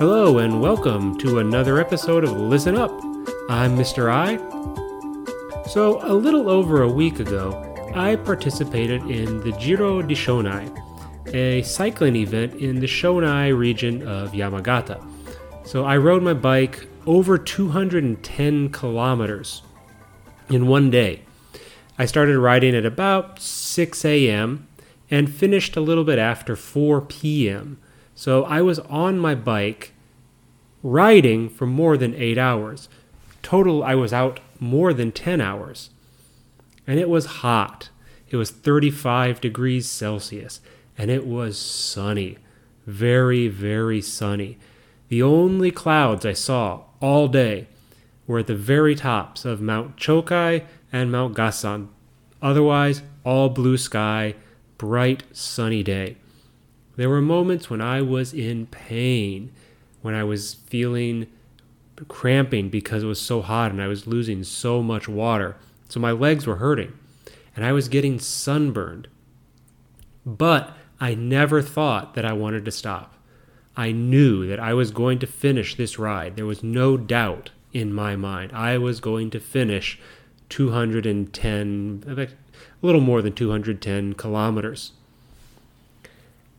Hello, and welcome to another episode of Listen Up. I'm Mr. I. So, a little over a week ago, I participated in the Giro di Shonai, a cycling event in the Shonai region of Yamagata. So, I rode my bike over 210 kilometers in one day. I started riding at about 6 a.m. and finished a little bit after 4 p.m. So I was on my bike riding for more than eight hours. Total, I was out more than 10 hours. And it was hot. It was 35 degrees Celsius. And it was sunny. Very, very sunny. The only clouds I saw all day were at the very tops of Mount Chokai and Mount Gassan. Otherwise, all blue sky, bright, sunny day. There were moments when I was in pain, when I was feeling cramping because it was so hot and I was losing so much water. So my legs were hurting and I was getting sunburned. But I never thought that I wanted to stop. I knew that I was going to finish this ride. There was no doubt in my mind. I was going to finish 210, a little more than 210 kilometers.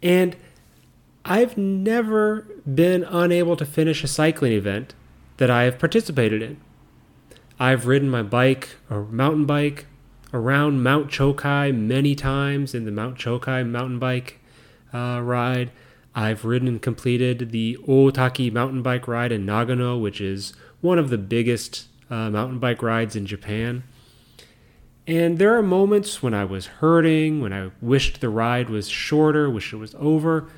And I've never been unable to finish a cycling event that I have participated in. I've ridden my bike or mountain bike around Mount Chokai many times in the Mount Chokai mountain bike uh, ride. I've ridden and completed the Otaki mountain bike ride in Nagano, which is one of the biggest uh, mountain bike rides in Japan. And there are moments when I was hurting, when I wished the ride was shorter, wished it was over,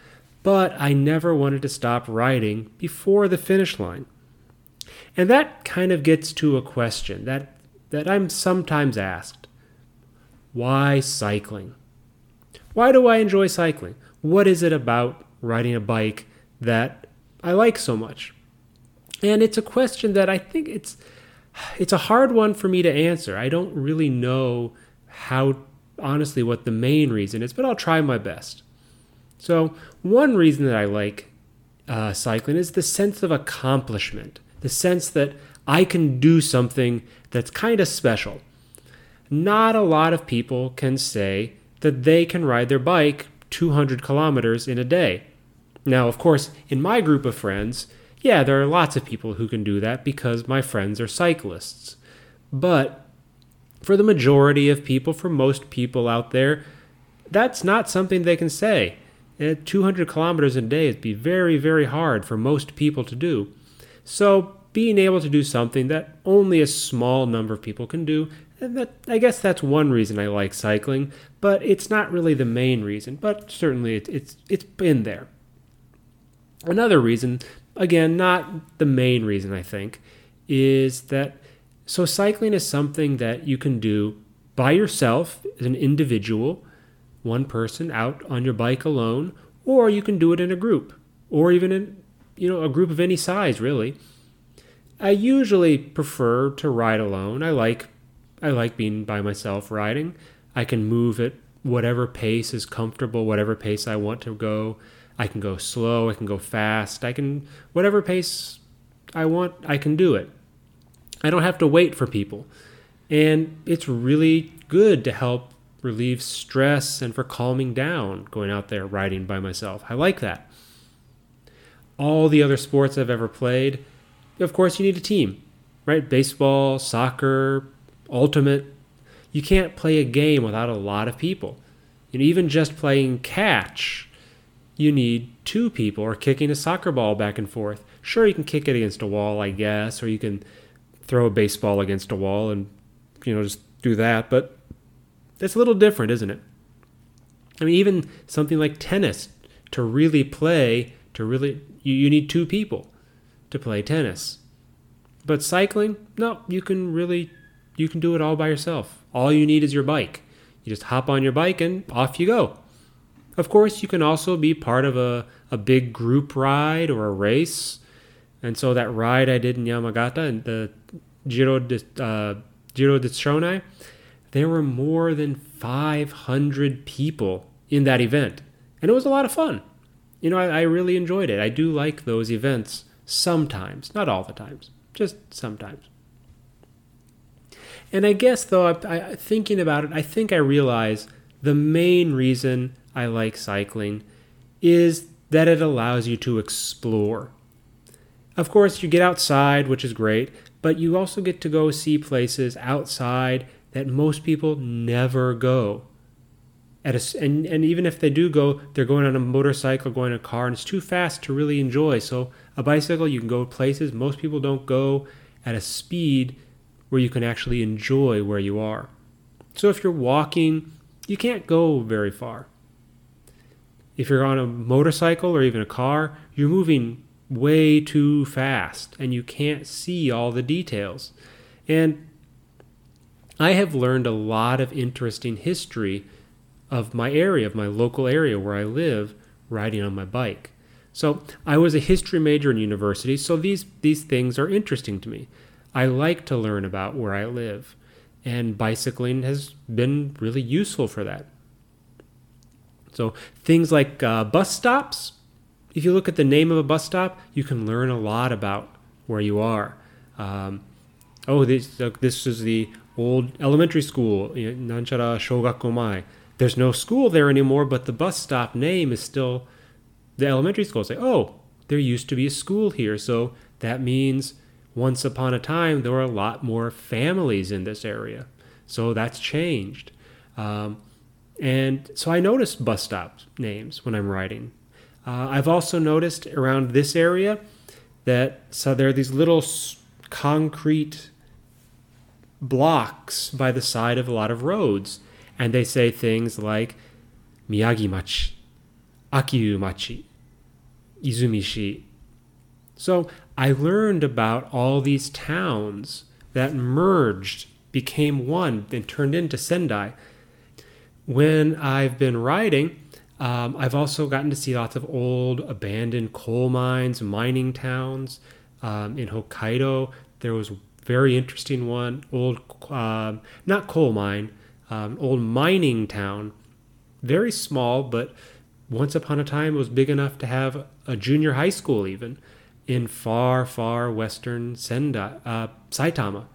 but I never wanted to stop riding before the finish line. And that kind of gets to a question that, that I'm sometimes asked Why cycling? Why do I enjoy cycling? What is it about riding a bike that I like so much? And it's a question that I think it's it's a hard one for me to answer. I don't really know how honestly what the main reason is, but I'll try my best. So, one reason that I like uh, cycling is the sense of accomplishment, the sense that I can do something that's kind of special. Not a lot of people can say that they can ride their bike 200 kilometers in a day. Now, of course, in my group of friends, yeah, there are lots of people who can do that because my friends are cyclists. But for the majority of people, for most people out there, that's not something they can say. At eh, 200 kilometers a day would be very, very hard for most people to do. So, being able to do something that only a small number of people can do, that, I guess that's one reason I like cycling, but it's not really the main reason, but certainly it, it's, it's been there. Another reason again, not the main reason I think, is that so cycling is something that you can do by yourself as an individual, one person out on your bike alone, or you can do it in a group, or even in you know a group of any size really. I usually prefer to ride alone. I like I like being by myself riding. I can move at whatever pace is comfortable, whatever pace I want to go. I can go slow, I can go fast, I can, whatever pace I want, I can do it. I don't have to wait for people. And it's really good to help relieve stress and for calming down going out there riding by myself. I like that. All the other sports I've ever played, of course, you need a team, right? Baseball, soccer, ultimate. You can't play a game without a lot of people. And even just playing catch you need two people or kicking a soccer ball back and forth. Sure, you can kick it against a wall, I guess, or you can throw a baseball against a wall and, you know, just do that. But that's a little different, isn't it? I mean, even something like tennis, to really play, to really, you, you need two people to play tennis. But cycling, no, you can really, you can do it all by yourself. All you need is your bike. You just hop on your bike and off you go. Of course, you can also be part of a, a big group ride or a race. And so that ride I did in Yamagata and the Giro de, uh, Giro de Shonai, there were more than 500 people in that event. And it was a lot of fun. you know, I, I really enjoyed it. I do like those events sometimes, not all the times, just sometimes. And I guess, though, I, I, thinking about it, I think I realize the main reason I like cycling is that it allows you to explore. Of course, you get outside, which is great, but you also get to go see places outside that most people never go. At a, and, and even if they do go, they're going on a motorcycle, going in a car, and it's too fast to really enjoy. So, a bicycle, you can go places most people don't go at a speed where you can actually enjoy where you are. So, if you're walking, you can't go very far. If you're on a motorcycle or even a car, you're moving way too fast and you can't see all the details. And I have learned a lot of interesting history of my area, of my local area where I live, riding on my bike. So I was a history major in university, so these, these things are interesting to me. I like to learn about where I live, and bicycling has been really useful for that. So things like uh, bus stops, if you look at the name of a bus stop, you can learn a lot about where you are. Um, oh, this uh, this is the old elementary school, Nanchara Shogakomai. There's no school there anymore, but the bus stop name is still the elementary school. Say, oh, there used to be a school here, so that means once upon a time there were a lot more families in this area. So that's changed. Um, and so I noticed bus stop names when I'm writing. Uh, I've also noticed around this area that so there are these little concrete blocks by the side of a lot of roads, and they say things like Miyagi-machi, Akiu-machi, Izumishi. So I learned about all these towns that merged, became one, and turned into Sendai. When I've been writing, um, I've also gotten to see lots of old abandoned coal mines, mining towns. Um, in Hokkaido, there was very interesting one, old, uh, not coal mine, um, old mining town. Very small, but once upon a time was big enough to have a junior high school even in far, far western Sendai, uh, Saitama.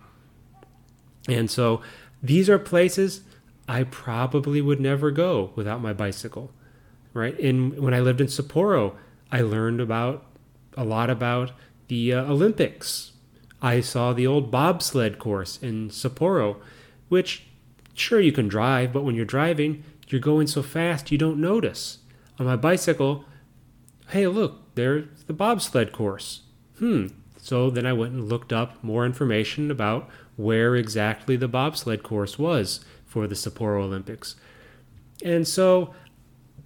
And so these are places I probably would never go without my bicycle right? In when I lived in Sapporo, I learned about a lot about the uh, Olympics. I saw the old bobsled course in Sapporo, which sure you can drive, but when you're driving, you're going so fast you don't notice. On my bicycle, hey, look, there's the bobsled course. Hmm. So then I went and looked up more information about where exactly the bobsled course was for the Sapporo Olympics. And so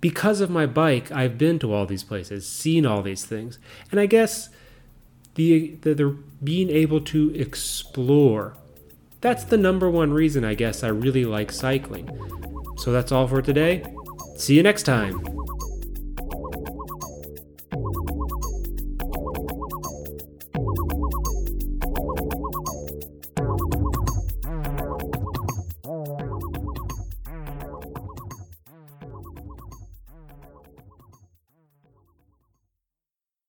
because of my bike, I've been to all these places, seen all these things. And I guess the, the, the being able to explore, that's the number one reason I guess I really like cycling. So that's all for today. See you next time.